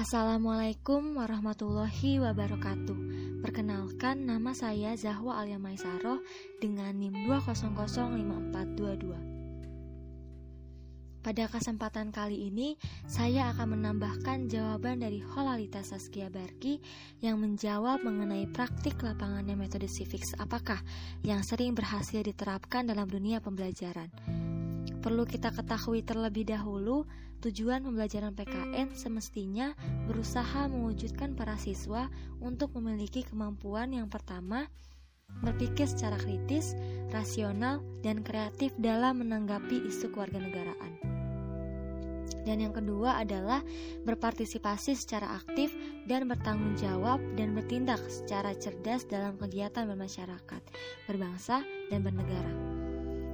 Assalamualaikum warahmatullahi wabarakatuh. Perkenalkan nama saya Zahwa Alia Maisaroh dengan NIM 2005422 Pada kesempatan kali ini saya akan menambahkan jawaban dari Holalita Saskia Barki yang menjawab mengenai praktik lapangannya metode civics apakah yang sering berhasil diterapkan dalam dunia pembelajaran Perlu kita ketahui terlebih dahulu, tujuan pembelajaran PKN semestinya berusaha mewujudkan para siswa untuk memiliki kemampuan yang pertama, berpikir secara kritis, rasional, dan kreatif dalam menanggapi isu kewarganegaraan. Dan yang kedua adalah berpartisipasi secara aktif dan bertanggung jawab dan bertindak secara cerdas dalam kegiatan bermasyarakat, berbangsa, dan bernegara.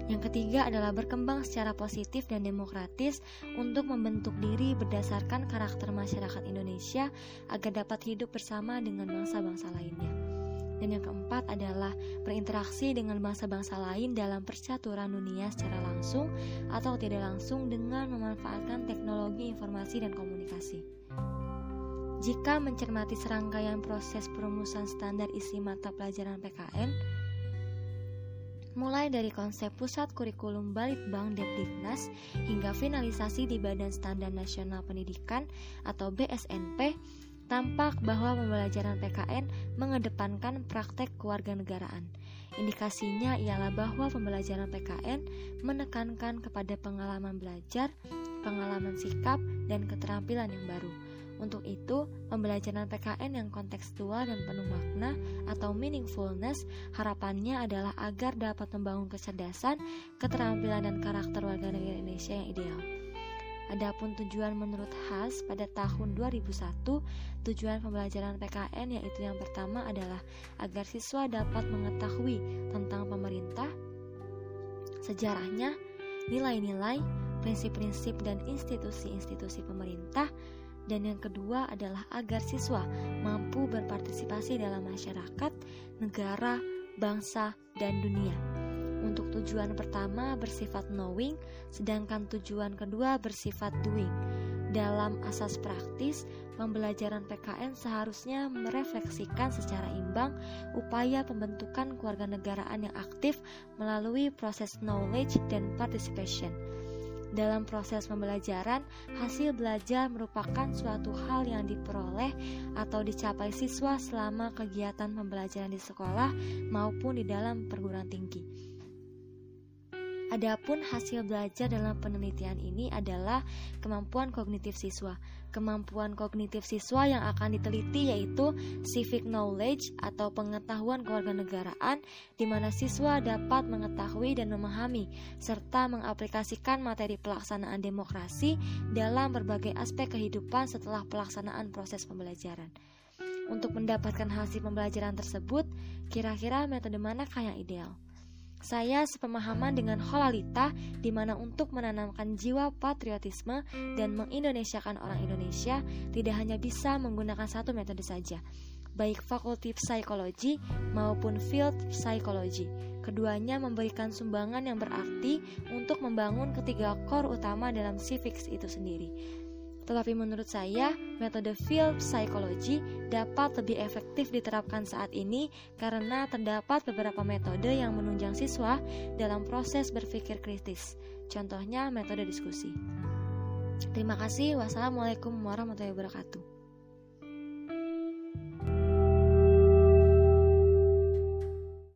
Yang ketiga adalah berkembang secara positif dan demokratis untuk membentuk diri berdasarkan karakter masyarakat Indonesia agar dapat hidup bersama dengan bangsa-bangsa lainnya. Dan yang keempat adalah berinteraksi dengan bangsa-bangsa lain dalam percaturan dunia secara langsung atau tidak langsung dengan memanfaatkan teknologi informasi dan komunikasi. Jika mencermati serangkaian proses perumusan standar isi mata pelajaran PKN, mulai dari konsep pusat kurikulum Balitbang Depdiknas hingga finalisasi di Badan Standar Nasional Pendidikan atau BSNP, tampak bahwa pembelajaran PKN mengedepankan praktek kewarganegaraan. Indikasinya ialah bahwa pembelajaran PKN menekankan kepada pengalaman belajar, pengalaman sikap, dan keterampilan yang baru untuk itu, pembelajaran PKN yang kontekstual dan penuh makna atau meaningfulness harapannya adalah agar dapat membangun kecerdasan, keterampilan dan karakter warga negara Indonesia yang ideal. Adapun tujuan menurut Has pada tahun 2001, tujuan pembelajaran PKN yaitu yang pertama adalah agar siswa dapat mengetahui tentang pemerintah, sejarahnya, nilai-nilai, prinsip-prinsip dan institusi-institusi pemerintah, dan yang kedua adalah agar siswa mampu berpartisipasi dalam masyarakat, negara, bangsa, dan dunia. Untuk tujuan pertama bersifat knowing, sedangkan tujuan kedua bersifat doing. Dalam asas praktis, pembelajaran PKN seharusnya merefleksikan secara imbang upaya pembentukan kewarganegaraan yang aktif melalui proses knowledge dan participation dalam proses pembelajaran, hasil belajar merupakan suatu hal yang diperoleh atau dicapai siswa selama kegiatan pembelajaran di sekolah maupun di dalam perguruan tinggi. Adapun hasil belajar dalam penelitian ini adalah kemampuan kognitif siswa. Kemampuan kognitif siswa yang akan diteliti yaitu civic knowledge atau pengetahuan kewarganegaraan di mana siswa dapat mengetahui dan memahami serta mengaplikasikan materi pelaksanaan demokrasi dalam berbagai aspek kehidupan setelah pelaksanaan proses pembelajaran. Untuk mendapatkan hasil pembelajaran tersebut, kira-kira metode manakah yang ideal? Saya sepemahaman dengan Holalita di mana untuk menanamkan jiwa patriotisme dan mengindonesiakan orang Indonesia tidak hanya bisa menggunakan satu metode saja, baik fakulti psikologi maupun field psikologi. Keduanya memberikan sumbangan yang berarti untuk membangun ketiga core utama dalam civics itu sendiri. Tetapi menurut saya, metode field psychology dapat lebih efektif diterapkan saat ini karena terdapat beberapa metode yang menunjang siswa dalam proses berpikir kritis. Contohnya metode diskusi. Terima kasih. Wassalamualaikum warahmatullahi wabarakatuh.